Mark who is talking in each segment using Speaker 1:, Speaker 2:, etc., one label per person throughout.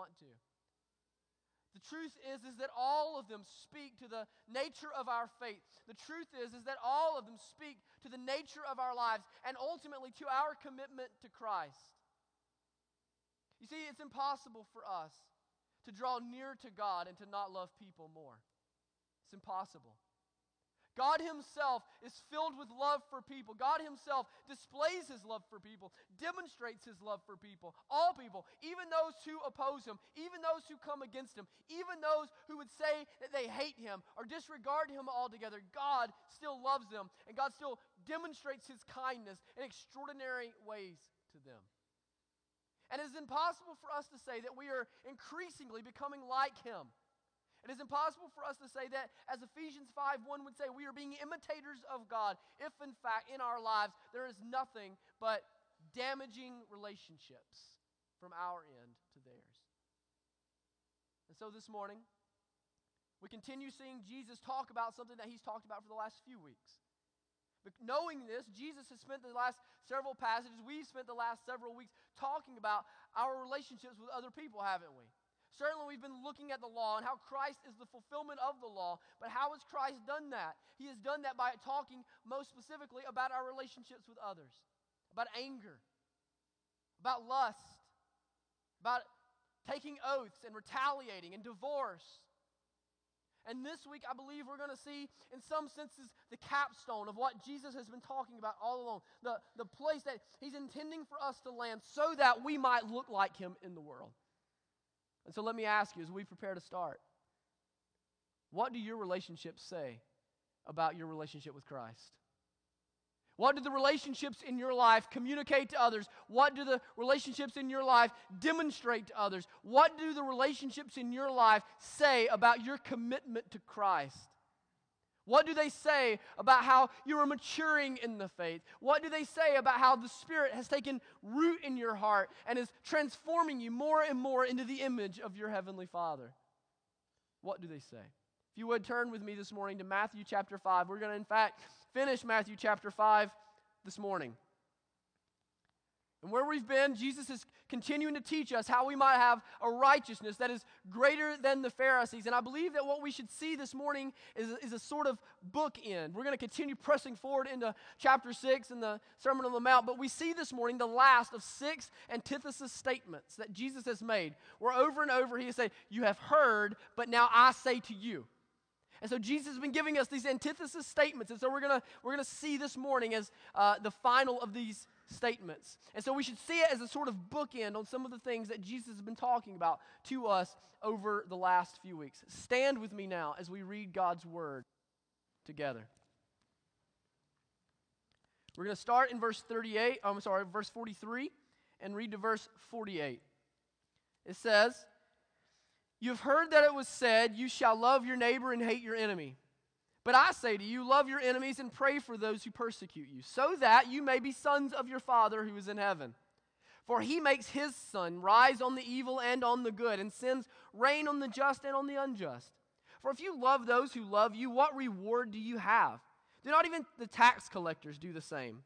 Speaker 1: want to. The truth is, is that all of them speak to the nature of our faith. The truth is, is that all of them speak to the nature of our lives and ultimately to our commitment to Christ. You see, it's impossible for us to draw near to God and to not love people more. It's impossible. God Himself is filled with love for people. God Himself displays His love for people, demonstrates His love for people, all people, even those who oppose Him, even those who come against Him, even those who would say that they hate Him or disregard Him altogether. God still loves them, and God still demonstrates His kindness in extraordinary ways to them. And it is impossible for us to say that we are increasingly becoming like Him. It is impossible for us to say that, as Ephesians 5 1 would say, we are being imitators of God if, in fact, in our lives there is nothing but damaging relationships from our end to theirs. And so this morning, we continue seeing Jesus talk about something that he's talked about for the last few weeks. But knowing this, Jesus has spent the last several passages, we've spent the last several weeks talking about our relationships with other people, haven't we? Certainly, we've been looking at the law and how Christ is the fulfillment of the law. But how has Christ done that? He has done that by talking most specifically about our relationships with others, about anger, about lust, about taking oaths and retaliating and divorce. And this week, I believe we're going to see, in some senses, the capstone of what Jesus has been talking about all along. The, the place that He's intending for us to land so that we might look like Him in the world. And so let me ask you as we prepare to start what do your relationships say about your relationship with Christ? What do the relationships in your life communicate to others? What do the relationships in your life demonstrate to others? What do the relationships in your life say about your commitment to Christ? What do they say about how you are maturing in the faith? What do they say about how the Spirit has taken root in your heart and is transforming you more and more into the image of your Heavenly Father? What do they say? If you would turn with me this morning to Matthew chapter 5, we're going to, in fact, finish Matthew chapter 5 this morning. And where we've been, Jesus is continuing to teach us how we might have a righteousness that is greater than the Pharisees. And I believe that what we should see this morning is, is a sort of bookend. We're going to continue pressing forward into chapter 6 and the Sermon on the Mount, but we see this morning the last of six antithesis statements that Jesus has made, where over and over he has said, You have heard, but now I say to you. And so Jesus has been giving us these antithesis statements. And so we're going we're gonna see this morning as uh, the final of these statements. And so we should see it as a sort of bookend on some of the things that Jesus has been talking about to us over the last few weeks. Stand with me now as we read God's word together. We're going to start in verse 38, I'm sorry, verse 43, and read to verse 48. It says, You've heard that it was said, You shall love your neighbor and hate your enemy. But I say to you, love your enemies and pray for those who persecute you, so that you may be sons of your Father who is in heaven. For he makes his sun rise on the evil and on the good, and sends rain on the just and on the unjust. For if you love those who love you, what reward do you have? Do not even the tax collectors do the same?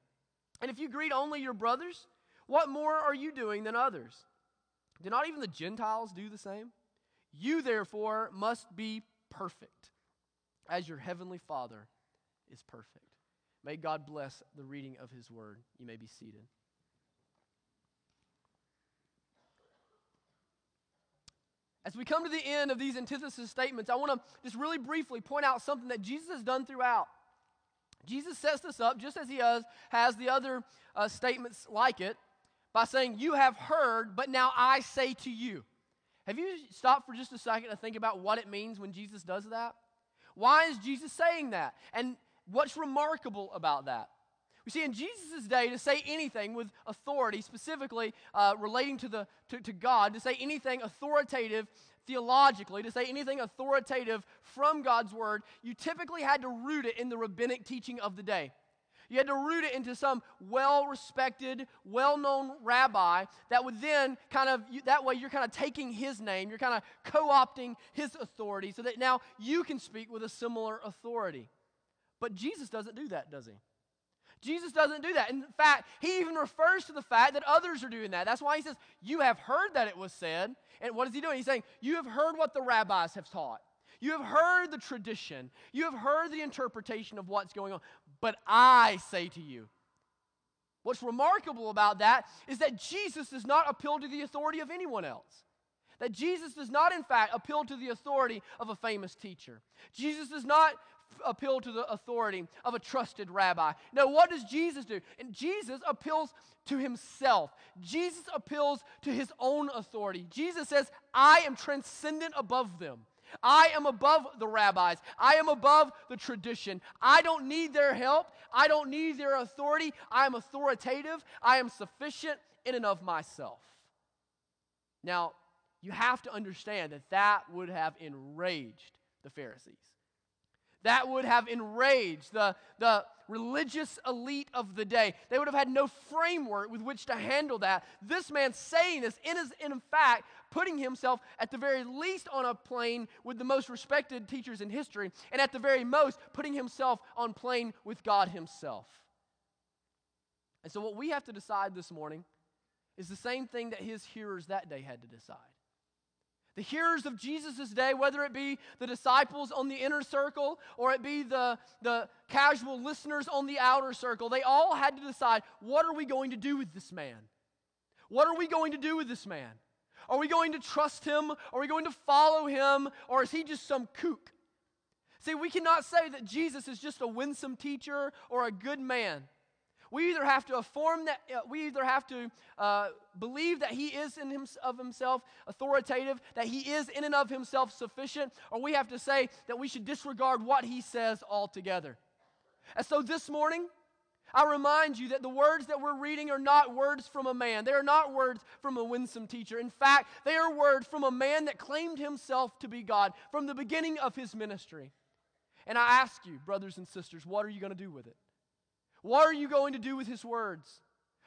Speaker 1: And if you greet only your brothers, what more are you doing than others? Do not even the Gentiles do the same? You therefore must be perfect as your heavenly Father is perfect. May God bless the reading of his word. You may be seated. As we come to the end of these antithesis statements, I want to just really briefly point out something that Jesus has done throughout. Jesus sets this up just as he has, has the other uh, statements like it by saying, You have heard, but now I say to you. Have you stopped for just a second to think about what it means when Jesus does that? Why is Jesus saying that? And what's remarkable about that? We see in Jesus' day to say anything with authority, specifically uh, relating to, the, to, to God, to say anything authoritative theologically, to say anything authoritative from God's word, you typically had to root it in the rabbinic teaching of the day. You had to root it into some well respected, well known rabbi that would then kind of, that way you're kind of taking his name, you're kind of co opting his authority so that now you can speak with a similar authority. But Jesus doesn't do that, does he? Jesus doesn't do that. In fact, he even refers to the fact that others are doing that. That's why he says, You have heard that it was said. And what is he doing? He's saying, You have heard what the rabbis have taught. You have heard the tradition. You have heard the interpretation of what's going on. But I say to you, what's remarkable about that is that Jesus does not appeal to the authority of anyone else. That Jesus does not, in fact, appeal to the authority of a famous teacher. Jesus does not appeal to the authority of a trusted rabbi. No, what does Jesus do? And Jesus appeals to himself. Jesus appeals to his own authority. Jesus says, I am transcendent above them. I am above the rabbis. I am above the tradition. I don't need their help. I don't need their authority. I am authoritative. I am sufficient in and of myself. Now, you have to understand that that would have enraged the Pharisees. That would have enraged the, the religious elite of the day. They would have had no framework with which to handle that. This man saying this, his, in fact, putting himself at the very least on a plane with the most respected teachers in history, and at the very most, putting himself on plane with God Himself. And so, what we have to decide this morning is the same thing that his hearers that day had to decide. The hearers of Jesus' day, whether it be the disciples on the inner circle or it be the, the casual listeners on the outer circle, they all had to decide what are we going to do with this man? What are we going to do with this man? Are we going to trust him? Are we going to follow him? Or is he just some kook? See, we cannot say that Jesus is just a winsome teacher or a good man. We either have to affirm that, uh, we either have to uh, believe that he is in him, of himself authoritative, that he is in and of himself sufficient, or we have to say that we should disregard what he says altogether. And so this morning, I remind you that the words that we're reading are not words from a man. They are not words from a winsome teacher. In fact, they are words from a man that claimed himself to be God from the beginning of his ministry. And I ask you, brothers and sisters, what are you going to do with it? What are you going to do with his words?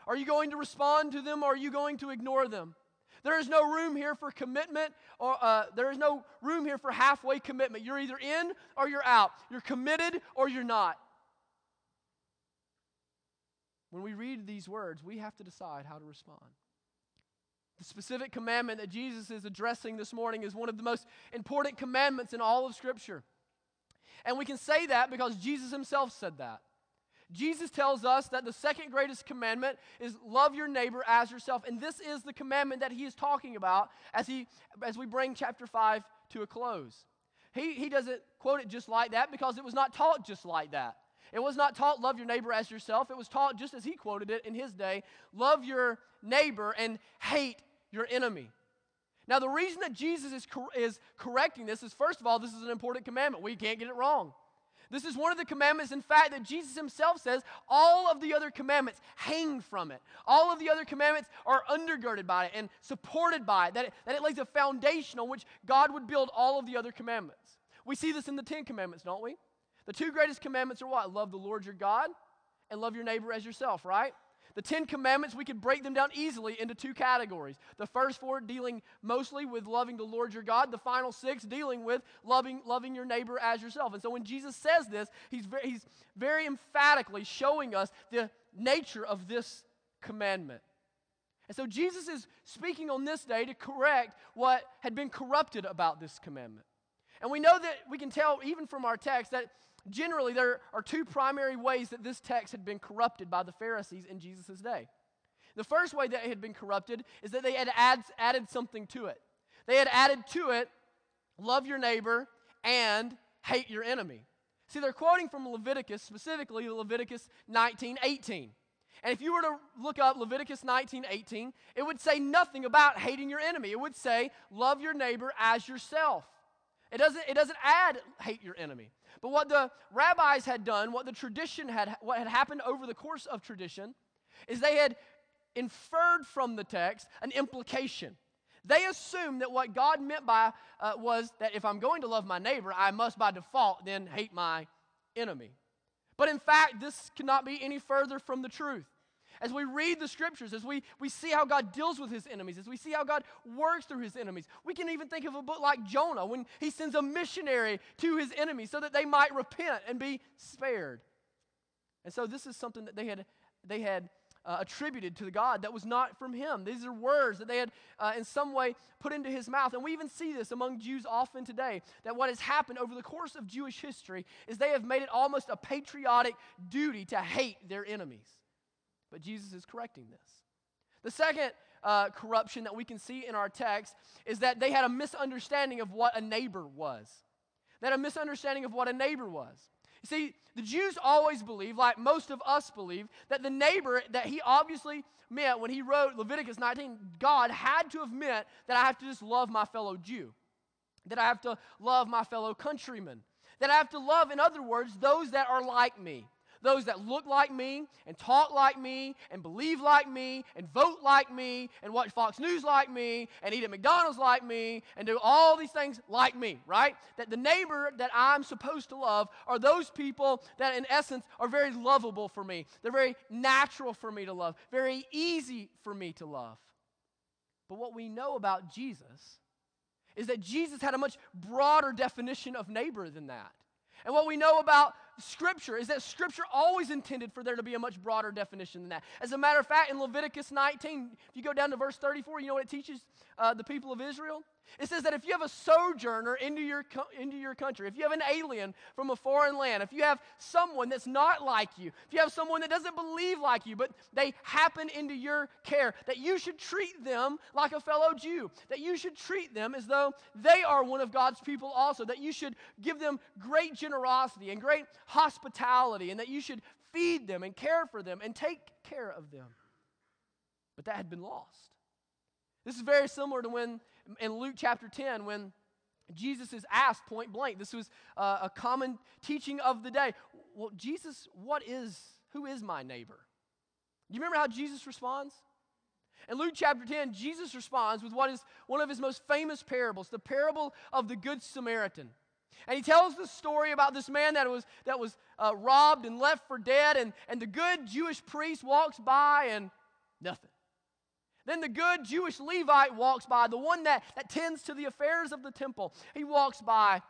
Speaker 1: Are you going to respond to them or are you going to ignore them? There is no room here for commitment, or uh, there is no room here for halfway commitment. You're either in or you're out. You're committed or you're not. When we read these words, we have to decide how to respond. The specific commandment that Jesus is addressing this morning is one of the most important commandments in all of Scripture. And we can say that because Jesus himself said that. Jesus tells us that the second greatest commandment is love your neighbor as yourself. And this is the commandment that he is talking about as, he, as we bring chapter 5 to a close. He, he doesn't quote it just like that because it was not taught just like that. It was not taught love your neighbor as yourself. It was taught just as he quoted it in his day love your neighbor and hate your enemy. Now, the reason that Jesus is, cor- is correcting this is first of all, this is an important commandment. We can't get it wrong. This is one of the commandments, in fact, that Jesus himself says all of the other commandments hang from it. All of the other commandments are undergirded by it and supported by it, that it, that it lays a foundation on which God would build all of the other commandments. We see this in the Ten Commandments, don't we? The two greatest commandments are what? Love the Lord your God and love your neighbor as yourself, right? The Ten Commandments, we could break them down easily into two categories. The first four dealing mostly with loving the Lord your God, the final six dealing with loving, loving your neighbor as yourself. And so when Jesus says this, he's very, he's very emphatically showing us the nature of this commandment. And so Jesus is speaking on this day to correct what had been corrupted about this commandment. And we know that we can tell even from our text that generally, there are two primary ways that this text had been corrupted by the Pharisees in Jesus' day. The first way that it had been corrupted is that they had add, added something to it. They had added to it, love your neighbor and hate your enemy. See, they're quoting from Leviticus, specifically Leviticus 19 18. And if you were to look up Leviticus 19 18, it would say nothing about hating your enemy. It would say, love your neighbor as yourself. It doesn't, it doesn't add hate your enemy. But what the rabbis had done, what the tradition had, what had happened over the course of tradition, is they had inferred from the text an implication. They assumed that what God meant by uh, was that if I'm going to love my neighbor, I must by default then hate my enemy. But in fact, this cannot be any further from the truth as we read the scriptures, as we, we see how God deals with his enemies, as we see how God works through his enemies. We can even think of a book like Jonah when he sends a missionary to his enemies so that they might repent and be spared. And so this is something that they had, they had uh, attributed to the God that was not from him. These are words that they had uh, in some way put into his mouth. And we even see this among Jews often today that what has happened over the course of Jewish history is they have made it almost a patriotic duty to hate their enemies. But Jesus is correcting this. The second uh, corruption that we can see in our text is that they had a misunderstanding of what a neighbor was. They had a misunderstanding of what a neighbor was. You see, the Jews always believe, like most of us believe, that the neighbor that he obviously meant when he wrote Leviticus 19, God had to have meant that I have to just love my fellow Jew, that I have to love my fellow countrymen, that I have to love, in other words, those that are like me those that look like me and talk like me and believe like me and vote like me and watch Fox News like me and eat at McDonald's like me and do all these things like me, right? That the neighbor that I'm supposed to love are those people that, in essence, are very lovable for me. They're very natural for me to love, very easy for me to love. But what we know about Jesus is that Jesus had a much broader definition of neighbor than that. And what we know about Scripture is that Scripture always intended for there to be a much broader definition than that. As a matter of fact, in Leviticus 19, if you go down to verse 34, you know what it teaches uh, the people of Israel? It says that if you have a sojourner into your, into your country, if you have an alien from a foreign land, if you have someone that's not like you, if you have someone that doesn't believe like you, but they happen into your care, that you should treat them like a fellow Jew, that you should treat them as though they are one of God's people also, that you should give them great generosity and great hospitality, and that you should feed them and care for them and take care of them. But that had been lost. This is very similar to when in Luke chapter 10 when Jesus is asked point blank. This was uh, a common teaching of the day. Well, Jesus, what is, who is my neighbor? Do you remember how Jesus responds? In Luke chapter 10, Jesus responds with what is one of his most famous parables, the parable of the Good Samaritan. And he tells the story about this man that was, that was uh, robbed and left for dead, and, and the good Jewish priest walks by and nothing. Then the good Jewish Levite walks by, the one that, that tends to the affairs of the temple. He walks by,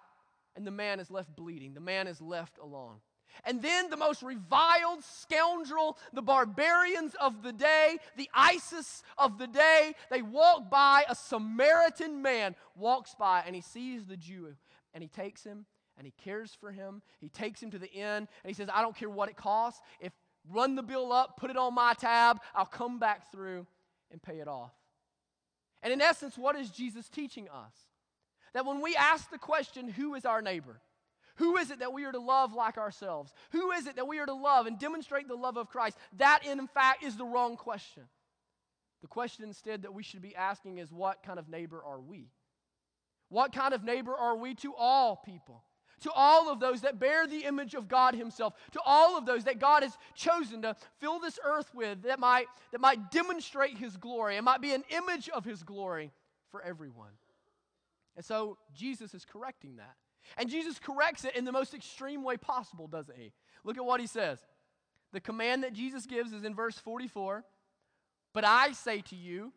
Speaker 1: and the man is left bleeding. The man is left alone. And then the most reviled scoundrel, the barbarians of the day, the ISIS of the day, they walk by. A Samaritan man walks by and he sees the Jew and he takes him and he cares for him. He takes him to the inn and he says, I don't care what it costs. If run the bill up, put it on my tab, I'll come back through and pay it off. And in essence, what is Jesus teaching us? That when we ask the question, who is our neighbor? Who is it that we are to love like ourselves? Who is it that we are to love and demonstrate the love of Christ? That, in fact, is the wrong question. The question instead that we should be asking is, what kind of neighbor are we? What kind of neighbor are we to all people? to all of those that bear the image of God Himself, to all of those that God has chosen to fill this earth with that might, that might demonstrate His glory and might be an image of His glory for everyone. And so Jesus is correcting that. And Jesus corrects it in the most extreme way possible, doesn't He? Look at what He says. The command that Jesus gives is in verse 44 But I say to you,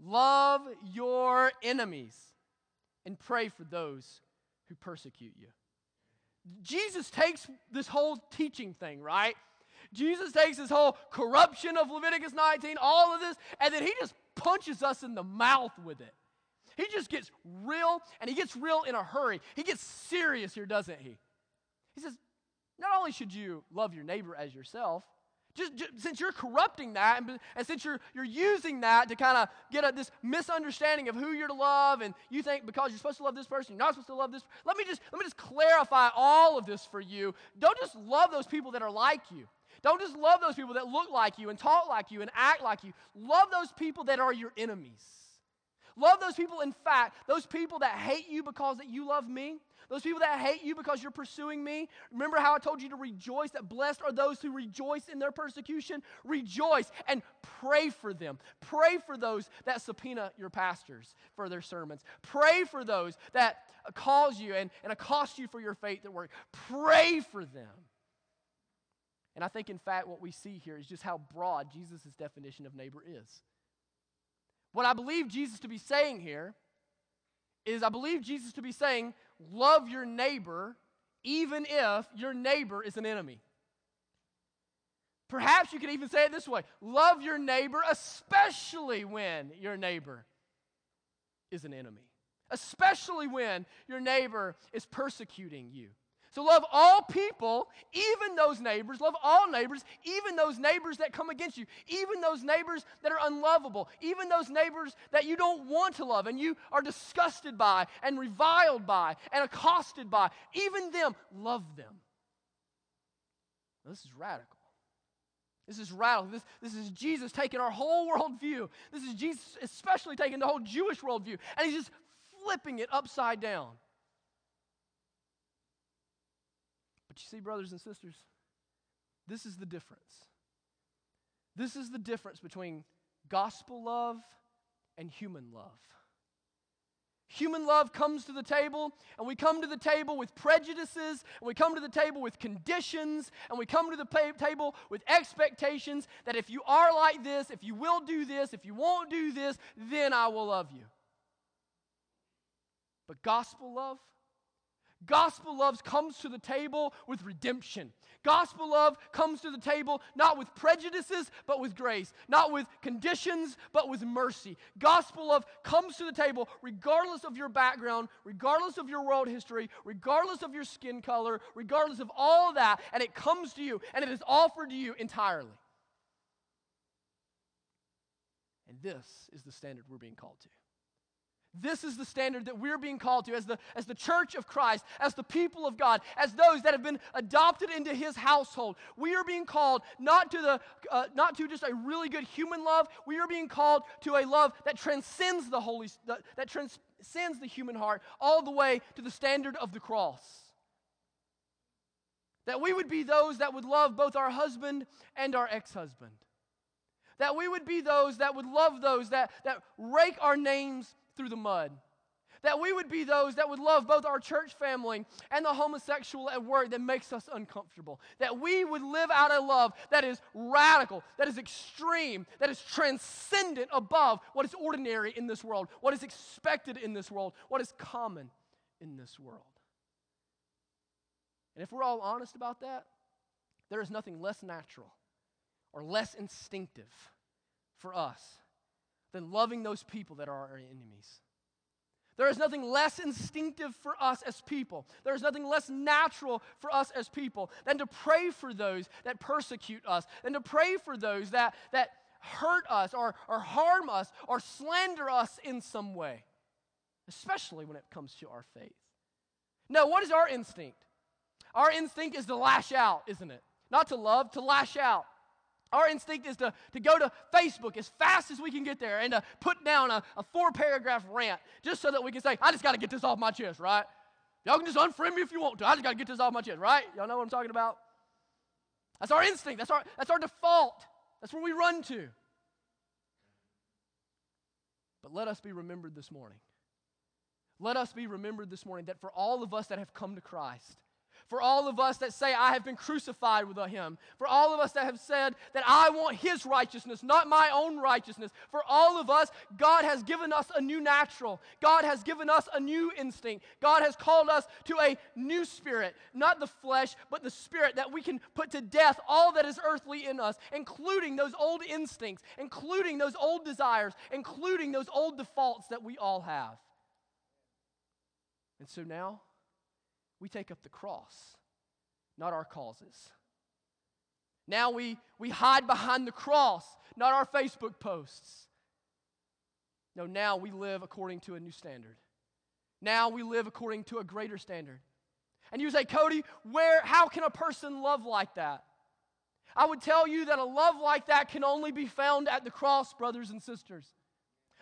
Speaker 1: love your enemies and pray for those who persecute you. Jesus takes this whole teaching thing, right? Jesus takes this whole corruption of Leviticus 19, all of this, and then he just punches us in the mouth with it. He just gets real, and he gets real in a hurry. He gets serious here, doesn't he? He says, not only should you love your neighbor as yourself, just, just, since you're corrupting that and, and, since you're, you're using that to kind of get a, this misunderstanding of who you're to love and you think because you're supposed to love this person you're not supposed to love this let me just let me just clarify all of this for you. Don't just love those people that are like you. Don't just love those people that look like you and talk like you and act like you. Love those people that are your enemies. Love those people in fact those people that hate you because that you love me those people that hate you because you're pursuing me, remember how I told you to rejoice, that blessed are those who rejoice in their persecution? Rejoice and pray for them. Pray for those that subpoena your pastors for their sermons. Pray for those that cause you and, and accost you for your faith at work. Pray for them. And I think, in fact, what we see here is just how broad Jesus' definition of neighbor is. What I believe Jesus to be saying here is I believe Jesus to be saying, love your neighbor even if your neighbor is an enemy. Perhaps you could even say it this way love your neighbor, especially when your neighbor is an enemy, especially when your neighbor is persecuting you. So love all people, even those neighbors. Love all neighbors, even those neighbors that come against you, even those neighbors that are unlovable, even those neighbors that you don't want to love and you are disgusted by and reviled by and accosted by. Even them, love them. Now, this is radical. This is radical. This, this is Jesus taking our whole worldview. This is Jesus especially taking the whole Jewish worldview, and he's just flipping it upside down. But you see, brothers and sisters, this is the difference. This is the difference between gospel love and human love. Human love comes to the table, and we come to the table with prejudices, and we come to the table with conditions, and we come to the table with expectations that if you are like this, if you will do this, if you won't do this, then I will love you. But gospel love, Gospel love comes to the table with redemption. Gospel love comes to the table not with prejudices, but with grace, not with conditions, but with mercy. Gospel love comes to the table regardless of your background, regardless of your world history, regardless of your skin color, regardless of all that, and it comes to you and it is offered to you entirely. And this is the standard we're being called to. This is the standard that we're being called to as the, as the church of Christ, as the people of God, as those that have been adopted into his household. We are being called not to, the, uh, not to just a really good human love, we are being called to a love that transcends the Holy, that, that transcends the human heart all the way to the standard of the cross. That we would be those that would love both our husband and our ex husband. That we would be those that would love those that, that rake our names through the mud. That we would be those that would love both our church family and the homosexual at work that makes us uncomfortable. That we would live out a love that is radical, that is extreme, that is transcendent above what is ordinary in this world, what is expected in this world, what is common in this world. And if we're all honest about that, there is nothing less natural or less instinctive for us than loving those people that are our enemies. There is nothing less instinctive for us as people. There is nothing less natural for us as people than to pray for those that persecute us, than to pray for those that, that hurt us or, or harm us or slander us in some way, especially when it comes to our faith. No, what is our instinct? Our instinct is to lash out, isn't it? Not to love, to lash out. Our instinct is to, to go to Facebook as fast as we can get there and to put down a, a four paragraph rant just so that we can say, I just got to get this off my chest, right? Y'all can just unfriend me if you want to. I just got to get this off my chest, right? Y'all know what I'm talking about? That's our instinct. That's our, that's our default. That's where we run to. But let us be remembered this morning. Let us be remembered this morning that for all of us that have come to Christ, for all of us that say, I have been crucified with him. For all of us that have said that I want his righteousness, not my own righteousness. For all of us, God has given us a new natural. God has given us a new instinct. God has called us to a new spirit, not the flesh, but the spirit that we can put to death all that is earthly in us, including those old instincts, including those old desires, including those old defaults that we all have. And so now, we take up the cross, not our causes. Now we, we hide behind the cross, not our Facebook posts. No, now we live according to a new standard. Now we live according to a greater standard. And you say, Cody, where, how can a person love like that? I would tell you that a love like that can only be found at the cross, brothers and sisters.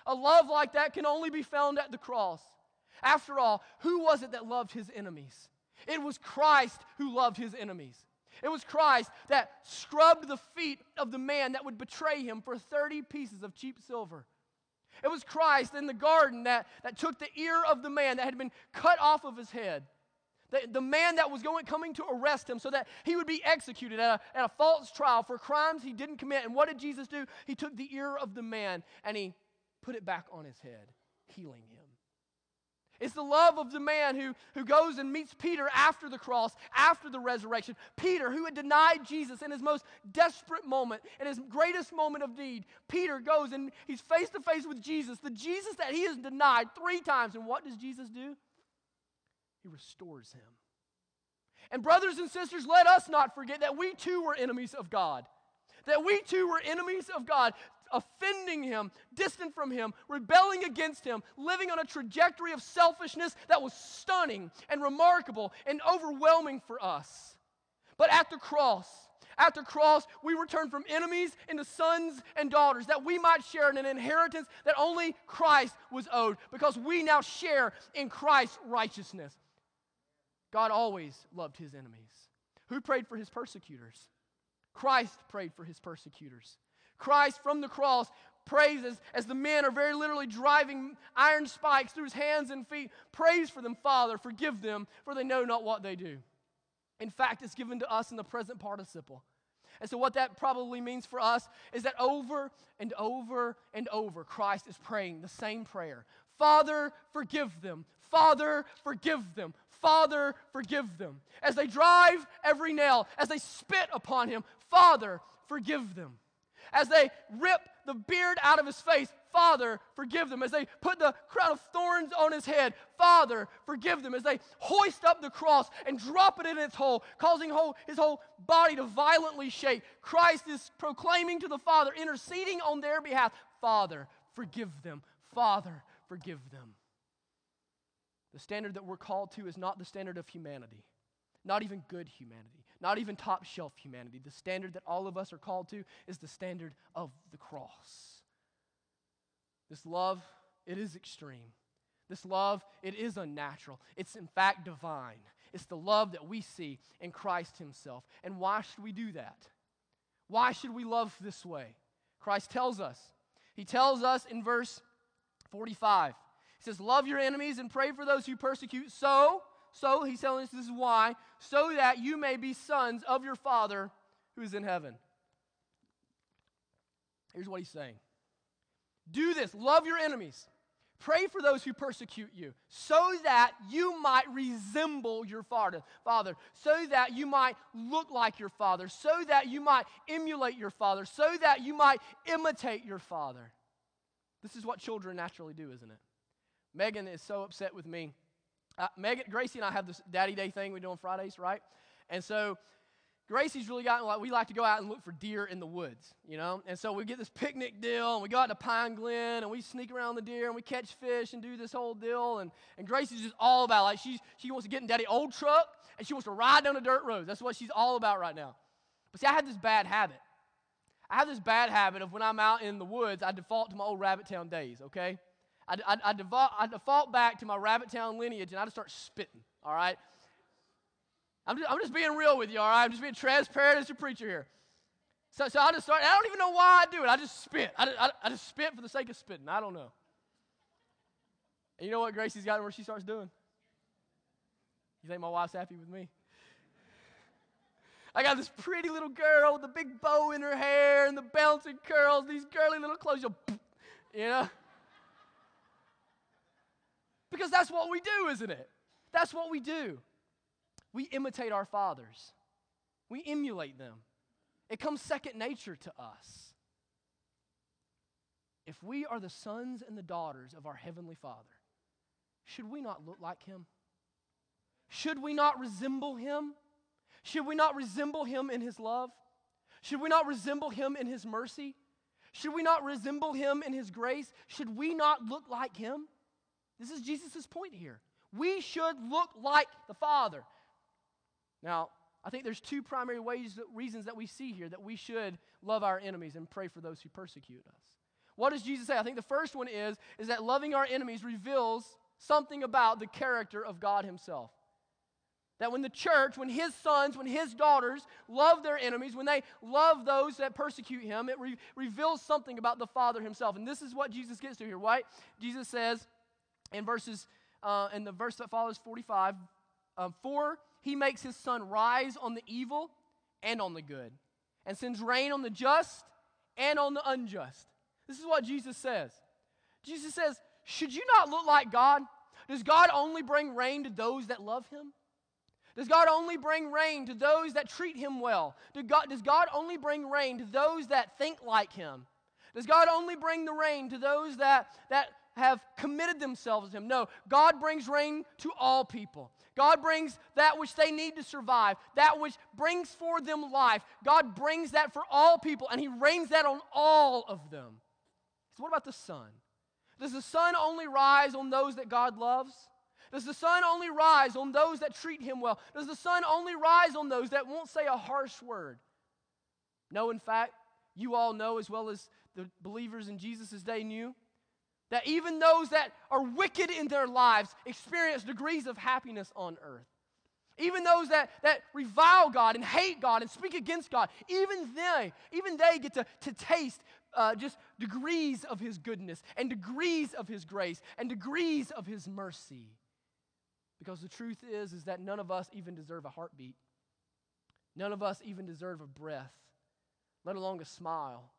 Speaker 1: A love like that can only be found at the cross. After all, who was it that loved his enemies? It was Christ who loved his enemies. It was Christ that scrubbed the feet of the man that would betray him for 30 pieces of cheap silver. It was Christ in the garden that, that took the ear of the man that had been cut off of his head. The, the man that was going, coming to arrest him so that he would be executed at a, at a false trial for crimes he didn't commit. And what did Jesus do? He took the ear of the man and he put it back on his head, healing him. It's the love of the man who, who goes and meets Peter after the cross, after the resurrection. Peter, who had denied Jesus in his most desperate moment, in his greatest moment of need. Peter goes and he's face to face with Jesus, the Jesus that he has denied three times. And what does Jesus do? He restores him. And, brothers and sisters, let us not forget that we too were enemies of God. That we too were enemies of God offending him, distant from him, rebelling against him, living on a trajectory of selfishness that was stunning and remarkable and overwhelming for us. But at the cross, at the cross, we were turned from enemies into sons and daughters, that we might share in an inheritance that only Christ was owed, because we now share in Christ's righteousness. God always loved his enemies. Who prayed for his persecutors? Christ prayed for his persecutors. Christ from the cross praises as, the men are very literally driving iron spikes through his hands and feet, prays for them, Father, forgive them, for they know not what they do. In fact, it's given to us in the present participle. And so, what that probably means for us is that over and over and over, Christ is praying the same prayer Father, forgive them. Father, forgive them. Father, forgive them. As they drive every nail, as they spit upon him, Father, forgive them as they rip the beard out of his face, Father, forgive them. As they put the crown of thorns on his head, Father, forgive them. As they hoist up the cross and drop it in its hole, causing whole, his whole body to violently shake, Christ is proclaiming to the Father, interceding on their behalf, Father, forgive them. Father, forgive them. The standard that we're called to is not the standard of humanity, not even good humanity not even top shelf humanity. The standard that all of us are called to is the standard of the cross. This love, it is extreme. This love, it is unnatural. It's in fact divine. It's the love that we see in Christ Himself. And why should we do that? Why should we love this way? Christ tells us. He tells us in verse 45. He says, Love your enemies and pray for those who persecute. So, so he's telling us this is why, so that you may be sons of your Father who is in heaven. Here's what he's saying Do this, love your enemies. Pray for those who persecute you, so that you might resemble your father, father, so that you might look like your father, so that you might emulate your father, so that you might imitate your father. This is what children naturally do, isn't it? Megan is so upset with me uh, Megan, Gracie and I have this Daddy Day thing we do on Fridays, right? And so Gracie's really gotten like we like to go out and look for deer in the woods, you know. And so we get this picnic deal, and we go out to Pine Glen, and we sneak around the deer, and we catch fish and do this whole deal. And and Gracie's just all about like she she wants to get in Daddy old truck, and she wants to ride down the dirt roads. That's what she's all about right now. But see, I had this bad habit. I have this bad habit of when I'm out in the woods, I default to my old Rabbit Town days. Okay, I, I, I, default, I default back to my Rabbit Town lineage and I just start spitting, all right? I'm just, I'm just being real with you, all right? I'm just being transparent as a preacher here. So, so I just start, I don't even know why I do it. I just spit. I, I, I just spit for the sake of spitting. I don't know. And you know what Gracie's got where she starts doing? You think my wife's happy with me? I got this pretty little girl with a big bow in her hair and the bouncing curls, these girly little clothes. You know? Because that's what we do, isn't it? That's what we do. We imitate our fathers, we emulate them. It comes second nature to us. If we are the sons and the daughters of our Heavenly Father, should we not look like Him? Should we not resemble Him? Should we not resemble Him in His love? Should we not resemble Him in His mercy? Should we not resemble Him in His grace? Should we not look like Him? This is Jesus' point here. We should look like the Father. Now, I think there's two primary ways, reasons that we see here that we should love our enemies and pray for those who persecute us. What does Jesus say? I think the first one is, is that loving our enemies reveals something about the character of God Himself. That when the church, when his sons, when his daughters love their enemies, when they love those that persecute him, it re- reveals something about the Father himself. And this is what Jesus gets to here, right? Jesus says, in verses uh, in the verse that follows 45 um, for he makes his sun rise on the evil and on the good and sends rain on the just and on the unjust this is what jesus says jesus says should you not look like god Does God only bring rain to those that love Him? Does God only bring rain to those that treat Him well? Do God, does God only bring rain to those that think like Him? Does God only bring the rain to those that, that have committed themselves to Him? No, God brings rain to all people. God brings that which they need to survive, that which brings for them life. God brings that for all people, and He rains that on all of them. So, what about the sun? Does the sun only rise on those that God loves? Does the sun only rise on those that treat him well? Does the sun only rise on those that won't say a harsh word? No, in fact, you all know as well as the believers in Jesus' day knew that even those that are wicked in their lives experience degrees of happiness on earth. Even those that, that revile God and hate God and speak against God, even they, even they get to, to taste uh, just degrees of His goodness and degrees of His grace and degrees of His mercy. Because the truth is, is that none of us even deserve a heartbeat. None of us even deserve a breath, let alone a smile,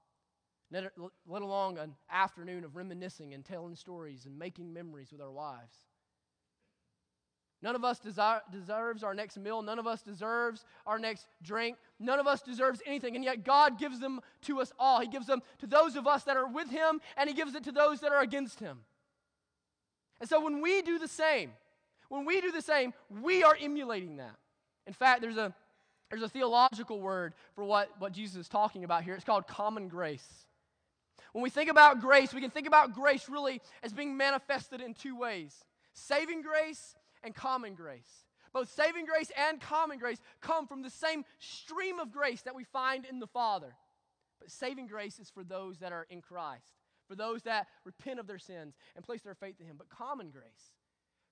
Speaker 1: let, alone an afternoon of reminiscing and telling stories and making memories with our wives. None of us desire, deserves our next meal. None of us deserves our next drink. None of us deserves anything. And yet, God gives them to us all. He gives them to those of us that are with Him, and He gives it to those that are against Him. And so, when we do the same, when we do the same, we are emulating that. In fact, there's a, there's a theological word for what, what Jesus is talking about here. It's called common grace. When we think about grace, we can think about grace really as being manifested in two ways saving grace and common grace. Both saving grace and common grace come from the same stream of grace that we find in the Father. But saving grace is for those that are in Christ, for those that repent of their sins and place their faith in Him. But common grace,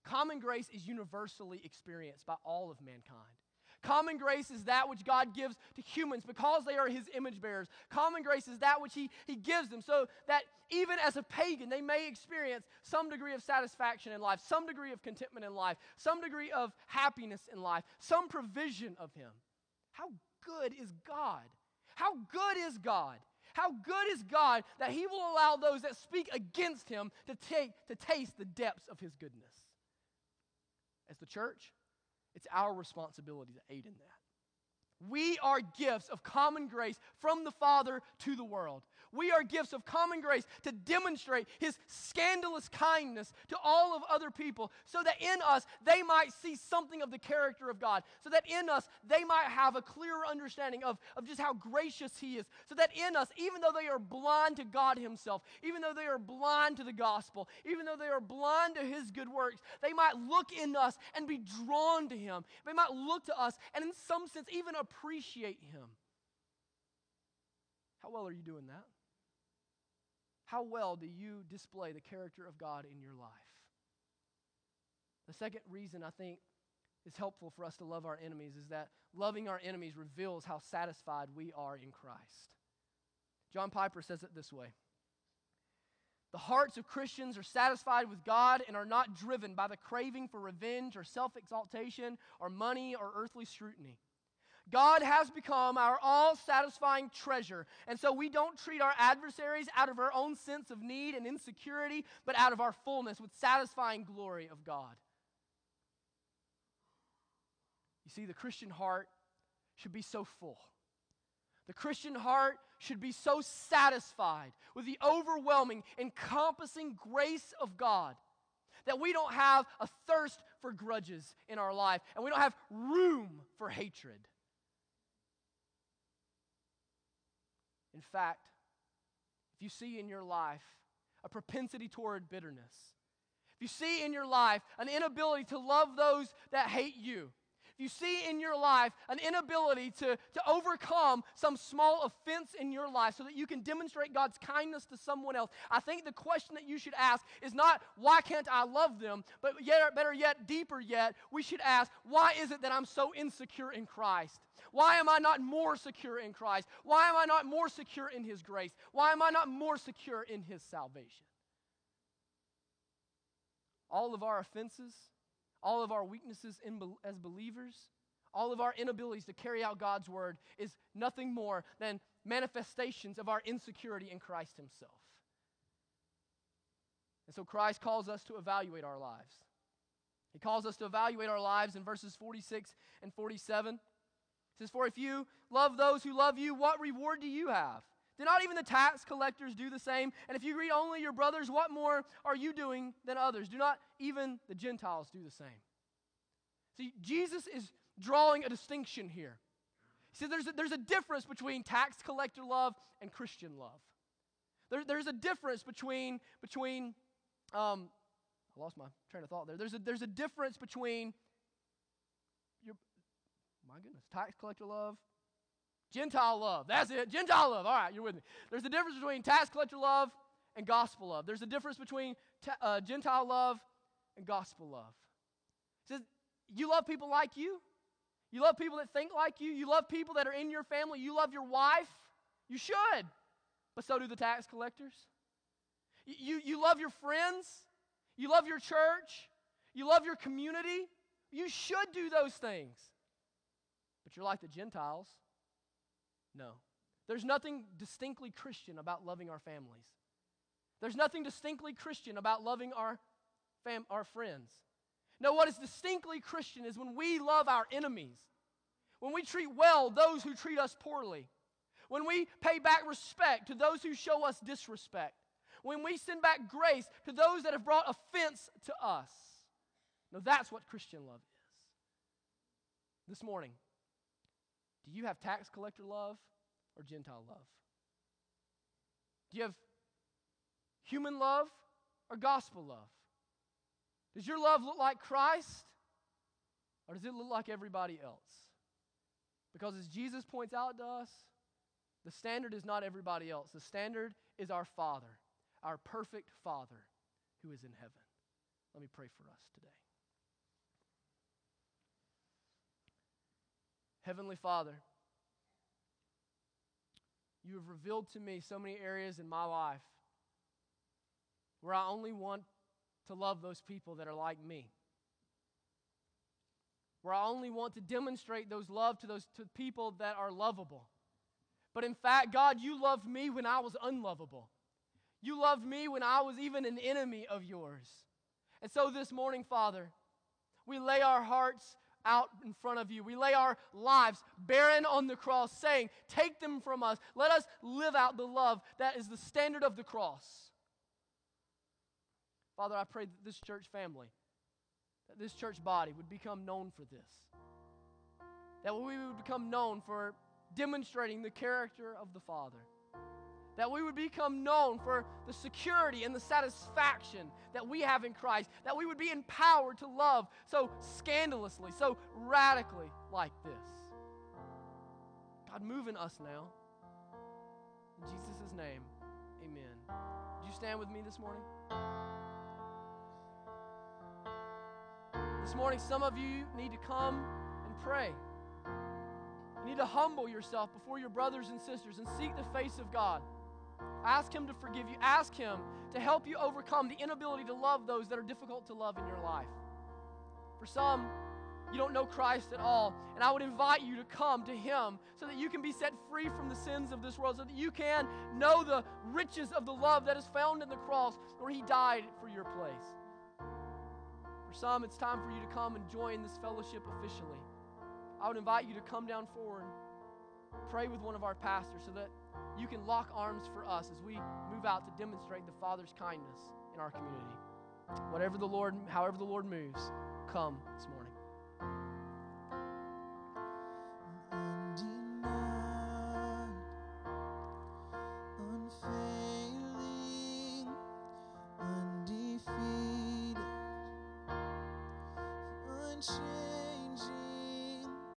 Speaker 1: common grace is universally experienced by all of mankind. Common grace is that which God gives to humans because they are his image bearers. Common grace is that which he, he gives them so that even as a pagan, they may experience some degree of satisfaction in life, some degree of contentment in life, some degree of happiness in life, some provision of him. How good is God? How good is God? How good is God that he will allow those that speak against him to take to taste the depths of his goodness? As the church, it's our responsibility to aid in that. We are gifts of common grace from the Father to the world. We are gifts of common grace to demonstrate His scandalous kindness to all of other people so that in us they might see something of the character of God, so that in us they might have a clearer understanding of, of just how gracious He is, so that in us, even though they are blind to God Himself, even though they are blind to the gospel, even though they are blind to His good works, they might look in us and be drawn to Him. They might look to us and, in some sense, even appreciate Him. How well are you doing that? How well do you display the character of God in your life? The second reason I think is helpful for us to love our enemies is that loving our enemies reveals how satisfied we are in Christ. John Piper says it this way The hearts of Christians are satisfied with God and are not driven by the craving for revenge or self exaltation or money or earthly scrutiny. God has become our all satisfying treasure. And so we don't treat our adversaries out of our own sense of need and insecurity, but out of our fullness with satisfying glory of God. You see, the Christian heart should be so full. The Christian heart should be so satisfied with the overwhelming, encompassing grace of God that we don't have a thirst for grudges in our life and we don't have room for hatred. In fact, if you see in your life a propensity toward bitterness, if you see in your life an inability to love those that hate you, if you see in your life an inability to, to overcome some small offense in your life so that you can demonstrate God's kindness to someone else, I think the question that you should ask is not, why can't I love them? But yet, better yet, deeper yet, we should ask, why is it that I'm so insecure in Christ? Why am I not more secure in Christ? Why am I not more secure in His grace? Why am I not more secure in His salvation? All of our offenses, all of our weaknesses in, as believers, all of our inabilities to carry out God's word is nothing more than manifestations of our insecurity in Christ Himself. And so Christ calls us to evaluate our lives. He calls us to evaluate our lives in verses 46 and 47. It says, For if you love those who love you, what reward do you have? Did not even the tax collectors do the same? And if you greet only your brothers, what more are you doing than others? Do not even the Gentiles do the same? See, Jesus is drawing a distinction here. He says there's a, there's a difference between tax collector love and Christian love. There, there's a difference between, between um, I lost my train of thought there. There's a, there's a difference between your, my goodness, tax collector love, Gentile love. That's it. Gentile love. All right, you're with me. There's a difference between tax collector love and gospel love. There's a difference between uh, Gentile love and gospel love. It says, you love people like you. You love people that think like you. You love people that are in your family. You love your wife. You should. But so do the tax collectors. You, you love your friends. You love your church. You love your community. You should do those things. But you're like the Gentiles. No. There's nothing distinctly Christian about loving our families. There's nothing distinctly Christian about loving our, fam- our friends. No, what is distinctly Christian is when we love our enemies, when we treat well those who treat us poorly, when we pay back respect to those who show us disrespect, when we send back grace to those that have brought offense to us. Now, that's what Christian love is. This morning, do you have tax collector love or Gentile love? Do you have human love or gospel love? Does your love look like Christ or does it look like everybody else? Because as Jesus points out to us, the standard is not everybody else. The standard is our Father, our perfect Father who is in heaven. Let me pray for us today. Heavenly Father, you have revealed to me so many areas in my life where I only want to love those people that are like me. Where I only want to demonstrate those love to those to people that are lovable. But in fact, God, you loved me when I was unlovable. You loved me when I was even an enemy of yours. And so this morning, Father, we lay our hearts out in front of you. We lay our lives barren on the cross, saying, Take them from us. Let us live out the love that is the standard of the cross. Father, I pray that this church family, that this church body would become known for this. That we would become known for demonstrating the character of the Father that we would become known for the security and the satisfaction that we have in Christ, that we would be empowered to love so scandalously, so radically like this. God, move in us now. In Jesus' name, amen. Would you stand with me this morning? This morning, some of you need to come and pray. You need to humble yourself before your brothers and sisters and seek the face of God. Ask Him to forgive you. Ask Him to help you overcome the inability to love those that are difficult to love in your life. For some, you don't know Christ at all. And I would invite you to come to Him so that you can be set free from the sins of this world, so that you can know the riches of the love that is found in the cross where He died for your place. For some, it's time for you to come and join this fellowship officially. I would invite you to come down forward, pray with one of our pastors so that you can lock arms for us as we move out to demonstrate the Father's kindness in our community. Whatever the Lord, however the Lord moves, come this morning.